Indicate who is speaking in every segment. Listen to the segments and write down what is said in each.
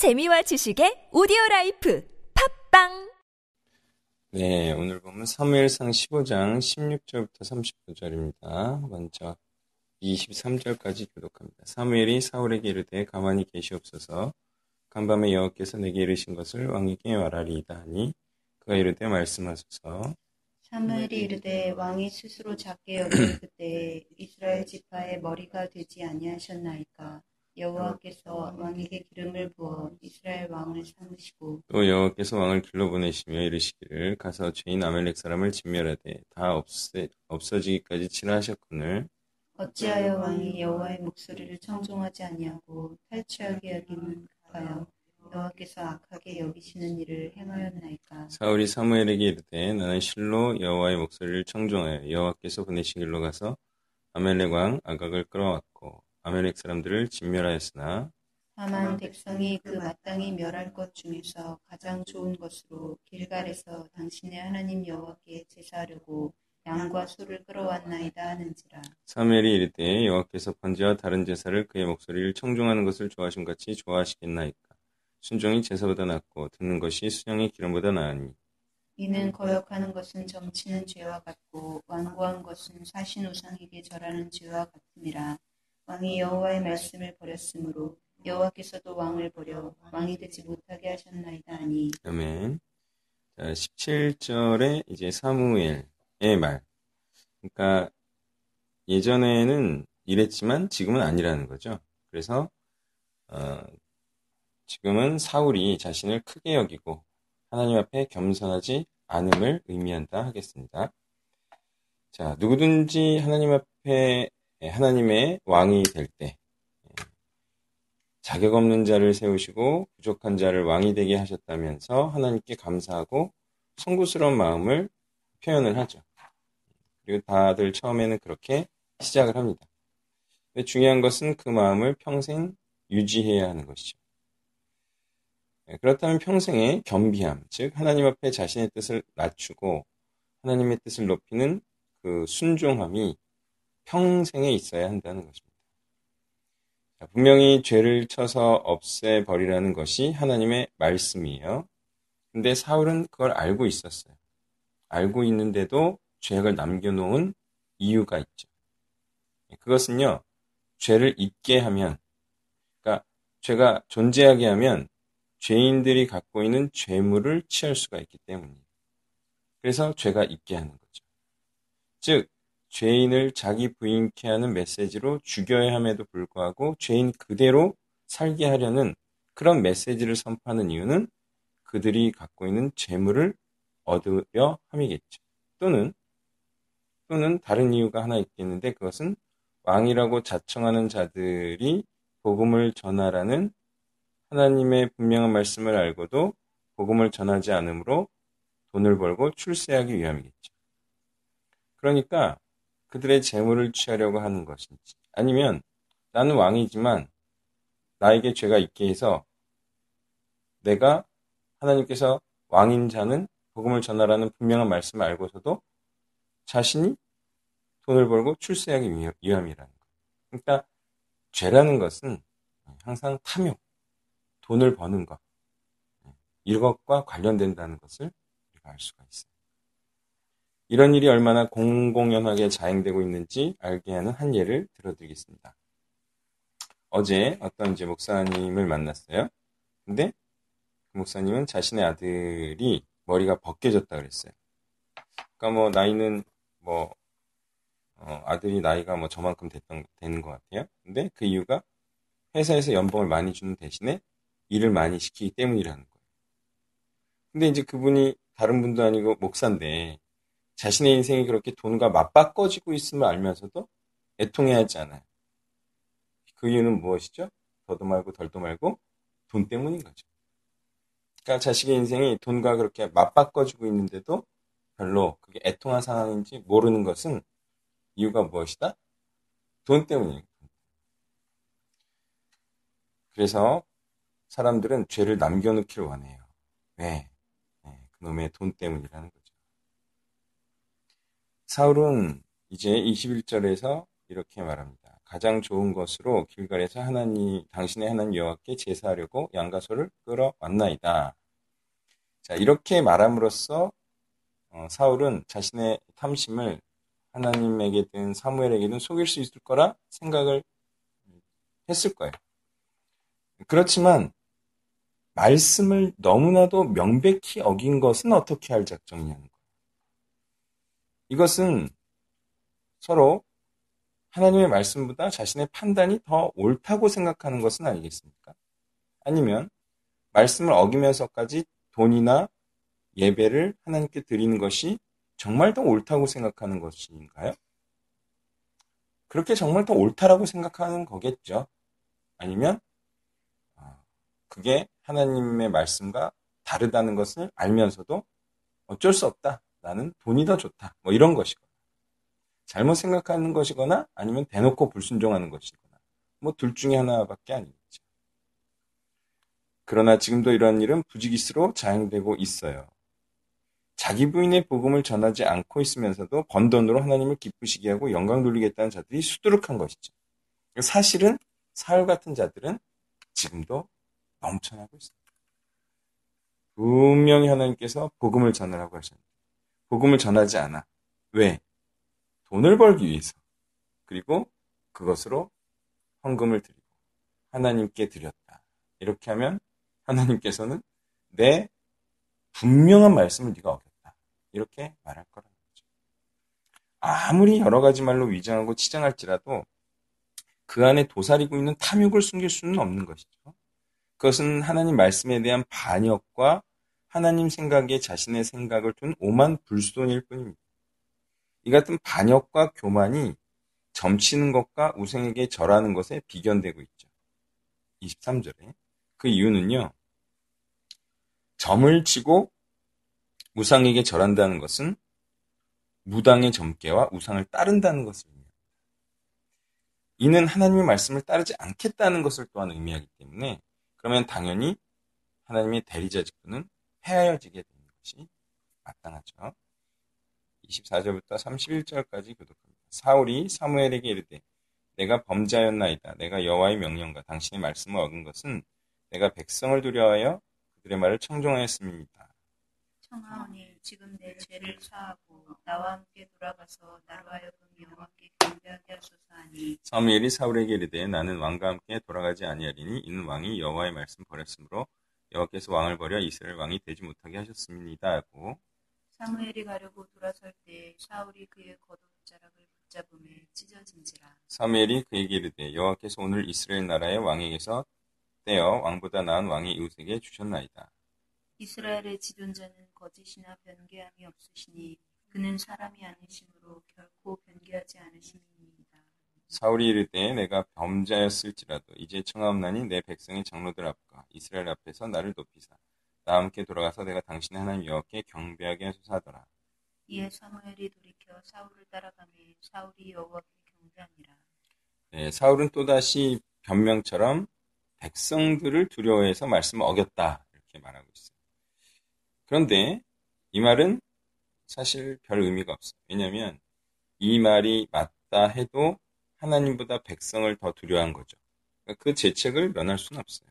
Speaker 1: 재미와 지식의 오디오 life 팟빵
Speaker 2: 네, 오늘 보면 사무엘상 15장 16절부터 39절입니다. 먼저 23절까지 교독합니다. 사무엘이 사울에게 이르되 가만히 계시옵소서 간밤에 여호와께서 내게 이르신 것을 왕에게 말하리이다 하니 그가 이르되 말씀하소서
Speaker 3: 사무엘이 이르되 왕이 스스로 작게 여길 그때 이스라엘 지파의 머리가 되지 아니하셨나이까 여호와께서 왕에게 기름을 부어 이스라엘 왕을 삼으시고
Speaker 2: 또 여호와께서 왕을 길러 보내시며 이르시기를 가서 죄인 아멜렉 사람을 진멸하되 다 없애, 없어지기까지 치라하셨거늘.
Speaker 3: 어찌하여 왕이 여호와의 목소리를 청종하지 아니하고 탈취하게 여김하여 여호와께서 악하게 여기시는 일을 행하였나이까?
Speaker 2: 사울이 사무엘에게 이르되 나는 실로 여호와의 목소리를 청종하여 여호와께서 보내신 길로 가서 아멜렉 왕 아각을 끌어왔고 아멜렉 사람들을 진멸하였으나
Speaker 3: 다만 백성이 그 마땅히 멸할 것 중에서 가장 좋은 것으로 길갈에서 당신의 하나님 여호와께 제사하려고 양과 소를 끌어왔나이다 하는지라.
Speaker 2: 사무엘이 이르되 여호와께서 번제와 다른 제사를 그의 목소리를 청종하는 것을 좋아하심 같이 좋아하시겠나이까? 순종이 제사보다 낫고 듣는 것이 수령의 기름보다 나으니.
Speaker 3: 이는 거역하는 것은 점치는 죄와 같고 완고한 것은 사신 우상에게 절하는 죄와 같음이라 왕이 여호와의 말씀을 버렸으므로 여호와께서도 왕을 버려 왕이 되지 못하게 하셨나이다 하니
Speaker 2: 아멘. 자, 17절에 이제 사무엘의 말. 그러니까 예전에는 이랬지만 지금은 아니라는 거죠. 그래서 어, 지금은 사울이 자신을 크게 여기고 하나님 앞에 겸손하지 않음을 의미한다 하겠습니다. 자, 누구든지 하나님 앞에 하나님의 왕이 될 때 자격 없는 자를 세우시고 부족한 자를 왕이 되게 하셨다면서 하나님께 감사하고 송구스러운 마음을 표현을 하죠. 그리고 다들 처음에는 그렇게 시작을 합니다. 근데 중요한 것은 그 마음을 평생 유지해야 하는 것이죠. 네, 그렇다면 평생의 겸비함, 즉 하나님 앞에 자신의 뜻을 낮추고 하나님의 뜻을 높이는 그 순종함이 평생에 있어야 한다는 것입니다. 분명히 죄를 쳐서 없애버리라는 것이 하나님의 말씀이에요. 근데 사울은 그걸 알고 있었어요. 알고 있는데도 죄악을 남겨놓은 이유가 있죠. 그것은요, 죄를 잊게 하면, 그러니까 죄가 존재하게 하면 죄인들이 갖고 있는 죄물을 취할 수가 있기 때문이에요. 그래서 죄가 잊게 하는 거죠. 즉, 죄인을 자기 부인케 하는 메시지로 죽여야 함에도 불구하고 죄인 그대로 살게 하려는 그런 메시지를 선포하는 이유는 그들이 갖고 있는 재물을 얻으려 함이겠죠. 또는 또는 다른 이유가 하나 있겠는데 그것은 왕이라고 자청하는 자들이 복음을 전하라는 하나님의 분명한 말씀을 알고도 복음을 전하지 않으므로 돈을 벌고 출세하기 위함이겠죠. 그러니까 그들의 재물을 취하려고 하는 것인지 아니면 나는 왕이지만 나에게 죄가 있게 해서 내가 하나님께서 왕인 자는 복음을 전하라는 분명한 말씀을 알고서도 자신이 돈을 벌고 출세하기 위함이라는 것. 그러니까 죄라는 것은 항상 탐욕, 돈을 버는 것, 이것과 관련된다는 것을 우리가 알 수가 있어요. 이런 일이 얼마나 공공연하게 자행되고 있는지 알게 하는 한 예를 들어드리겠습니다. 어제 어떤 이제 목사님을 만났어요. 근데 그 목사님은 자신의 아들이 머리가 벗겨졌다 그랬어요. 그러니까 뭐 나이는 뭐 어, 아들이 나이가 뭐 저만큼 됐던 되는 것 같아요. 근데 그 이유가 회사에서 연봉을 많이 주는 대신에 일을 많이 시키기 때문이라는 거예요. 근데 이제 그분이 다른 분도 아니고 목사인데 자신의 인생이 그렇게 돈과 맞바꿔지고 있음을 알면서도 애통해야 하지 않아요. 그 이유는 무엇이죠? 더도 말고 덜도 말고 돈 때문인 거죠. 그러니까 자식의 인생이 돈과 그렇게 맞바꿔지고 있는데도 별로 그게 애통한 상황인지 모르는 것은 이유가 무엇이다? 돈 때문이에요. 그래서 사람들은 죄를 남겨놓기를 원해요. 왜? 네, 그놈의 돈 때문이라는 거죠. 사울은 이제 21절에서 이렇게 말합니다. 가장 좋은 것으로 길갈에서 하나님 당신의 하나님 여호와께 제사하려고 양가소를 끌어왔나이다. 자 이렇게 말함으로써 어, 사울은 자신의 탐심을 하나님에게든 사무엘에게든 속일 수 있을 거라 생각을 했을 거예요. 그렇지만 말씀을 너무나도 명백히 어긴 것은 어떻게 할 작정이냐는 거예요. 이것은 서로 하나님의 말씀보다 자신의 판단이 더 옳다고 생각하는 것은 아니겠습니까? 아니면 말씀을 어기면서까지 돈이나 예배를 하나님께 드리는 것이 정말 더 옳다고 생각하는 것인가요? 그렇게 정말 더 옳다라고 생각하는 거겠죠. 아니면 어, 그게 하나님의 말씀과 다르다는 것을 알면서도 어쩔 수 없다. 나는 돈이 더 좋다. 뭐 이런 것이거나 잘못 생각하는 것이거나 아니면 대놓고 불순종하는 것이거나 뭐 둘 중에 하나밖에 아니겠죠. 그러나 지금도 이러한 일은 부지기수로 자행되고 있어요. 자기 부인의 복음을 전하지 않고 있으면서도 번 돈으로 하나님을 기쁘시게 하고 영광 돌리겠다는 자들이 수두룩한 것이죠. 사실은 사울 같은 자들은 지금도 넘쳐나고 있습니다. 분명히 하나님께서 복음을 전하라고 하셨는데 복음을 전하지 않아. 왜? 돈을 벌기 위해서. 그리고 그것으로 헌금을 드리고 하나님께 드렸다. 이렇게 하면 하나님께서는 내 분명한 말씀을 네가 어겼다. 이렇게 말할 거라는 거죠. 아무리 여러 가지 말로 위장하고 치장할지라도 그 안에 도사리고 있는 탐욕을 숨길 수는 없는 것이죠. 그것은 하나님 말씀에 대한 반역과 하나님 생각에 자신의 생각을 둔 오만 불손일 뿐입니다. 이 같은 반역과 교만이 점치는 것과 우상에게 절하는 것에 비견되고 있죠. 23절에. 그 이유는요. 점을 치고 우상에게 절한다는 것은 무당의 점괘와 우상을 따른다는 것을 의미합니다. 이는 하나님의 말씀을 따르지 않겠다는 것을 또한 의미하기 때문에 그러면 당연히 하나님의 대리자 직분은 폐하여지게 되는 것이 마땅하죠. 24절부터 31절까지 교독합니다. 사울이 사무엘에게 이르되 내가 범죄하였나이다. 내가 여호와의 명령과 당신의 말씀을 얻은 것은 내가 백성을 두려워하여 그들의 말을 청종하였습니다.
Speaker 3: 청하오니 지금 내 죄를 사하고 나와 함께 돌아가서 나로 하여금 여호와께 경배하게 하소서 하니
Speaker 2: 사무엘이 사울에게 이르되 나는 왕과 함께 돌아가지 아니하리니 이는 왕이 여호와의 말씀 버렸으므로 여호와께서 왕을 버려 이스라엘 왕이 되지 못하게 하셨습니다 하고
Speaker 3: 사무엘이 가려고 돌아설 때 사울이 그의 겉옷자락을 붙잡음에 찢어진지라
Speaker 2: 사무엘이 그에게 이르되 여호와께서 오늘 이스라엘 나라의 왕에게서 떼어 왕보다 나은 왕의 이웃에게 주셨나이다.
Speaker 3: 이스라엘의 지존자는 거짓이나 변개함이 없으시니 그는 사람이 아니심으로 결코 변개하지 않으심이니이다.
Speaker 2: 사울이 이르되 내가 범죄하였을지라도 이제 청하옵나니 내 백성의 장로들 앞과 이스라엘 앞에서 나를 높이사 나와 함께 돌아가서 내가 당신의 하나님 여호와께 경배하게 하소서 하더라.
Speaker 3: 이에 사무엘이 돌이켜 사울을 따라가며 사울이 여호와께 경배하니라.
Speaker 2: 네, 사울은 또다시 변명처럼 백성들을 두려워해서 말씀을 어겼다 이렇게 말하고 있어요. 그런데 이 말은 사실 별 의미가 없어요. 왜냐하면 이 말이 맞다 해도 하나님보다 백성을 더 두려워한 거죠. 그러니까 그 죄책을 면할 수는 없어요.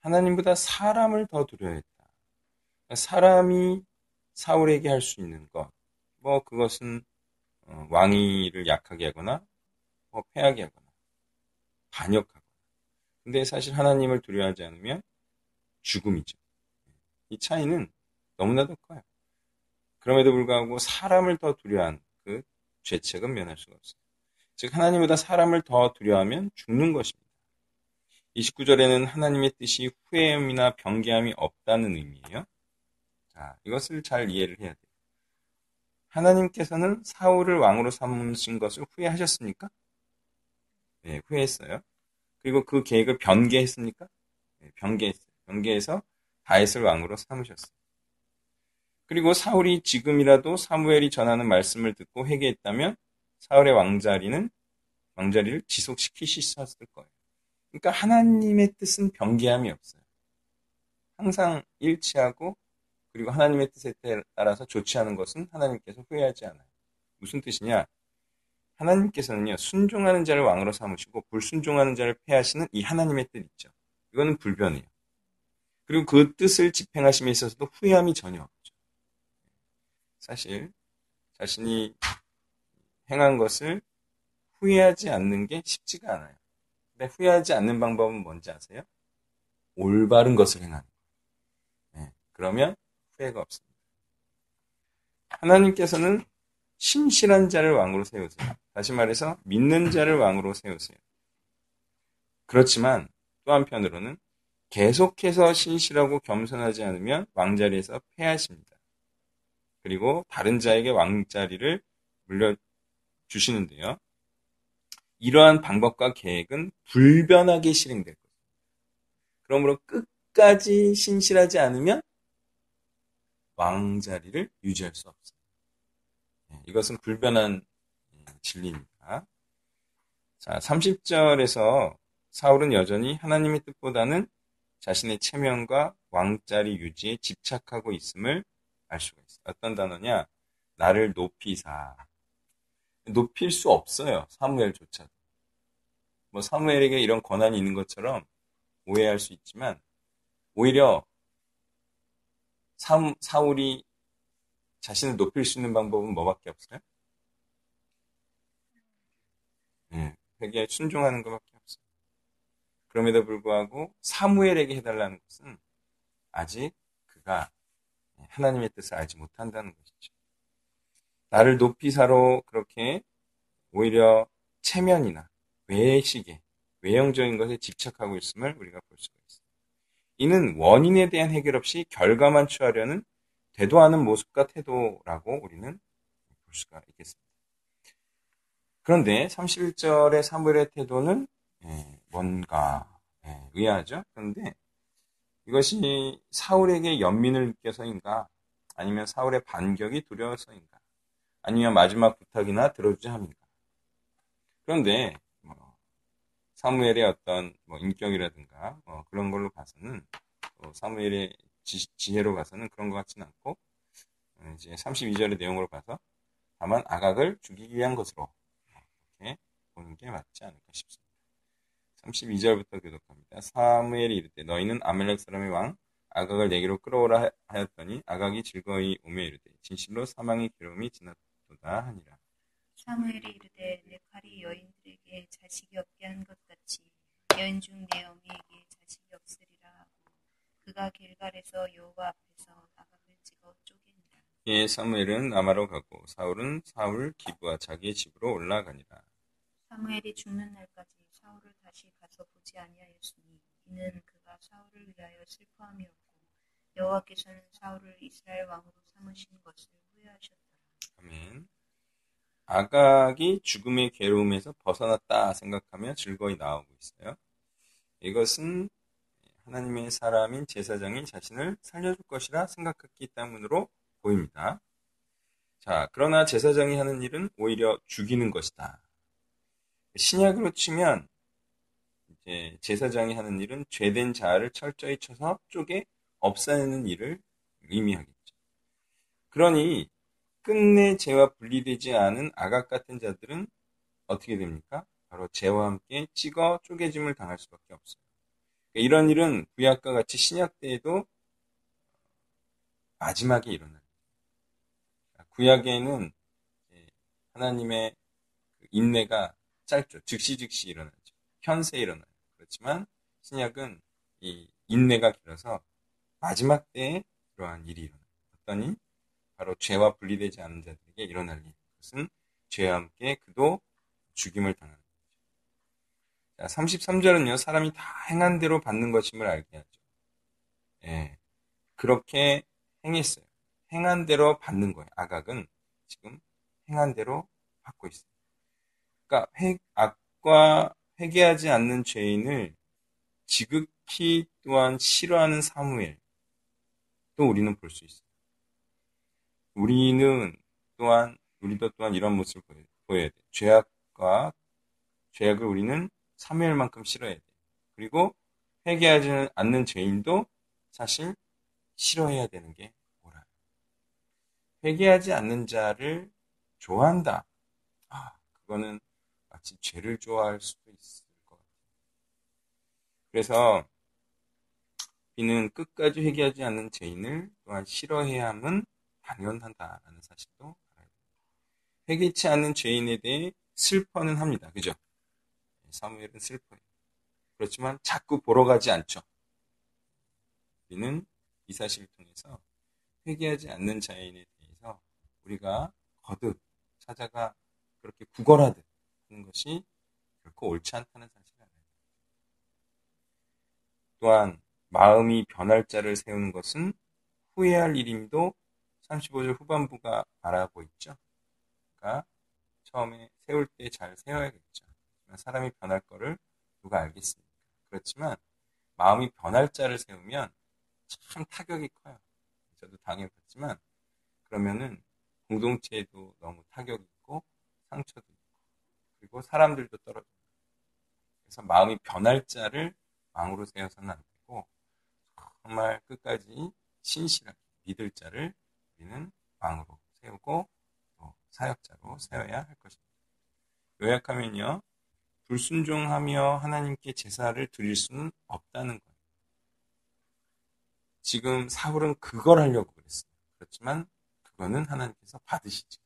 Speaker 2: 하나님보다 사람을 더 두려워했다. 그러니까 사람이 사울에게 할 수 있는 것, 뭐 그것은 어, 왕위를 약하게 하거나 뭐 패하게 하거나 반역하거나. 근데 사실 하나님을 두려워하지 않으면 죽음이죠. 이 차이는 너무나도 커요. 그럼에도 불구하고 사람을 더 두려워한 그 죄책은 면할 수가 없어요. 즉 하나님보다 사람을 더 두려워하면 죽는 것입니다. 29절에는 하나님의 뜻이 후회함이나 변개함이 없다는 의미예요. 자, 이것을 잘 이해를 해야 돼요. 하나님께서는 사울을 왕으로 삼으신 것을 후회하셨습니까? 네, 후회했어요. 그리고 그 계획을 변개했습니까? 네, 변개했어요. 변개해서 다윗을 왕으로 삼으셨어요. 그리고 사울이 지금이라도 사무엘이 전하는 말씀을 듣고 회개했다면 사울의 왕자리는 왕자리를 지속시키셨을 거예요. 그러니까 하나님의 뜻은 변개함이 없어요. 항상 일치하고 그리고 하나님의 뜻에 따라서 않은 것은 하나님께서 후회하지 않아요. 무슨 뜻이냐? 하나님께서는요, 순종하는 자를 왕으로 삼으시고, 불순종하는 자를 패하시는 이 하나님의 뜻 있죠. 이거는 불변이에요. 그리고 그 뜻을 집행하심에 있어서도 후회함이 전혀 없죠. 사실, 자신이 행한 것을 후회하지 않는 게 쉽지가 않아요. 근데 후회하지 않는 방법은 뭔지 아세요? 올바른 것을 행하는 거예요. 네, 그러면 후회가 없습니다. 하나님께서는 신실한 자를 왕으로 세우세요. 다시 말해서 믿는 자를 왕으로 세우세요. 그렇지만 또 한편으로는 계속해서 신실하고 겸손하지 않으면 왕자리에서 패하십니다. 그리고 다른 자에게 왕자리를 물려 주시는데요. 이러한 방법과 계획은 불변하게 실행될 것입니다. 그러므로 끝까지 신실하지 않으면 왕자리를 유지할 수 없습니다. 네, 이것은 불변한 진리입니다. 자, 30절에서 사울은 여전히 하나님의 뜻보다는 자신의 체면과 왕자리 유지에 집착하고 있음을 알 수가 있어요. 어떤 단어냐? 나를 높이사. 높일 수 없어요. 사무엘조차도. 뭐 사무엘에게 이런 권한이 있는 것처럼 오해할 수 있지만 오히려 사, 사울이 자신을 높일 수 있는 방법은 뭐밖에 없어요? 네, 회개에 순종하는 것밖에 없어요. 그럼에도 불구하고 사무엘에게 해달라는 것은 아직 그가 하나님의 뜻을 알지 못한다는 것이죠. 나를 높이사로 그렇게 오히려 체면이나 외식에 외형적인 것에 집착하고 있음을 우리가 볼 수가 있습니다. 이는 원인에 대한 해결 없이 결과만 취하려는 되도 않은 모습과 태도라고 우리는 볼 수가 있겠습니다. 그런데 31절의 사무엘의 태도는 예, 뭔가 예, 의아하죠. 그런데 이것이 사울에게 연민을 느껴서인가 아니면 사울의 반격이 두려워서인가 아니면 마지막 부탁이나 들어주자 합니까? 그런데 뭐, 사무엘의 어떤 뭐 인격이라든가 뭐 그런 걸로 봐서는 어, 사무엘의 지, 혜로 봐서는 그런 것 같지는 않고 어, 이제 32절의 내용으로 봐서 다만 아각을 죽이기 위한 것으로 이렇게 보는 게 맞지 않을까 싶습니다. 32절부터 교독합니다. 사무엘이 이르되 너희는 아멜렉 사람의 왕 아각을 내게로 끌어오라 하였더니 아각이 즐거이 오며 이르되 진실로 사망의 괴로움이 지났도다 하니라.
Speaker 3: 사무엘이 이르되 내 칼이 여인들에게 자식이 없게 한 것 같이 여인 중 내 어미에게 자식이 없으리라 하고 그가 길갈에서 여호와 앞에서 아각을 찍어 쪼개니라.
Speaker 2: 예, 사무엘은 남아로 가고 사울은 사울 기부와 자기의 집으로 올라가니라.
Speaker 3: 사무엘이 죽는 날까지 사울을 다시 가서 보지 아니하였으니 이는 그가 사울을 위하여 슬퍼함이었고 여호와께서는 사울을 이스라엘 왕으로 삼으신 것을 후회하셨더라.
Speaker 2: 아멘. 아각이 죽음의 괴로움에서 벗어났다 생각하며 즐거이 나오고 있어요. 이것은 하나님의 사람인 제사장이 자신을 살려줄 것이라 생각했기 때문으로 보입니다. 자, 그러나 제사장이 하는 일은 오히려 죽이는 것이다. 신약으로 치면 이제 제사장이 하는 일은 죄된 자를 철저히 쳐서 쪼개 없애는 일을 의미하겠죠. 그러니 끝내 죄와 분리되지 않은 아각 같은 자들은 어떻게 됩니까? 바로 죄와 함께 찍어 쪼개짐을 당할 수밖에 없어요. 그러니까 이런 일은 구약과 같이 신약 때에도 마지막에 일어나요. 구약에는 하나님의 그 인내가 짧죠. 즉시 즉시 일어나죠. 현세 일어나요. 그렇지만 신약은 이 인내가 길어서 마지막 때에 이러한 일이 일어나요. 어떠니 바로 죄와 분리되지 않은 자들에게 일어날 일. 그것은 죄와 함께 그도 죽임을 당하는 거죠. 자, 33절은요, 사람이 다 행한 대로 받는 것임을 알게 하죠. 예. 그렇게 행했어요. 행한 대로 받는 거예요. 아각은 지금 행한 대로 받고 있어요. 그러니까 회, 악과 회개하지 않는 죄인을 지극히 또한 싫어하는 사무엘 또 우리는 볼 수 있어요. 우리는 또한 우리도 또한 이런 모습을 보여야 돼. 죄악과 죄악을 우리는 사무엘만큼 싫어해야 돼. 그리고 회개하지 않는 죄인도 사실 싫어해야 되는 게 뭐라. 회개하지 않는 자를 좋아한다. 아, 그거는 마치 죄를 좋아할 수도 있을 것 같아요. 그래서 이는 끝까지 회개하지 않는 죄인을 또한 싫어해야 함은 당연하다라는 사실도 알아야 됩니다. 회개치 않는 죄인에 대해 슬퍼는 합니다. 그죠? 사무엘은 슬퍼해요. 그렇지만 자꾸 보러 가지 않죠. 우리는 이 사실을 통해서 회개하지 않는 자인에 대해서 우리가 거듭 찾아가 그렇게 구걸하듯 하는 것이 결코 옳지 않다는 사실을 됩니다. 또한 마음이 변할 자를 세우는 것은 후회할 일임도 35절 후반부가 말하고 있죠. 그러니까 처음에 세울 때 잘 세워야겠죠. 사람이 변할 거를 누가 알겠습니까? 그렇지만 마음이 변할 자를 세우면 참 타격이 커요. 저도 당해봤지만 그러면은 공동체에도 너무 타격이 있고 상처도 있고 그리고 사람들도 떨어져요. 그래서 마음이 변할 자를 왕으로 세워서는 안 되고 정말 끝까지 신실하게 믿을 자를 우리는 왕으로 세우고 또 사역자로 세워야 할 것입니다. 요약하면요. 불순종하며 하나님께 제사를 드릴 수는 없다는 거예요. 지금 사울은 그걸 하려고 그랬어요. 그렇지만 그거는 하나님께서 받으시지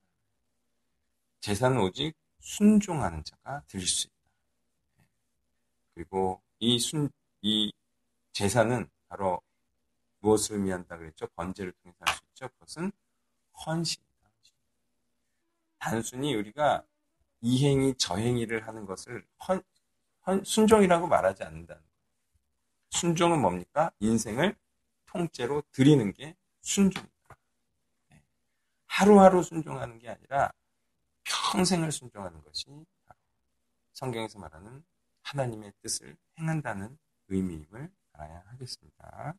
Speaker 2: 제사는 오직 순종하는 자가 드릴 수 있다. 그리고 이 순, 이 제사는 바로 무엇을 의미한다 그랬죠? 번제를 통해서 할 수 있죠. 그것은 헌신이다. 단순히 우리가 이행이 저행이를 하는 것을 헌, 헌, 순종이라고 말하지 않는다는 거예요. 순종은 뭡니까? 인생을 통째로 드리는 게 순종입니다. 네. 하루하루 순종하는 게 아니라 평생을 순종하는 것이 성경에서 말하는 하나님의 뜻을 행한다는 의미임을 알아야 하겠습니다.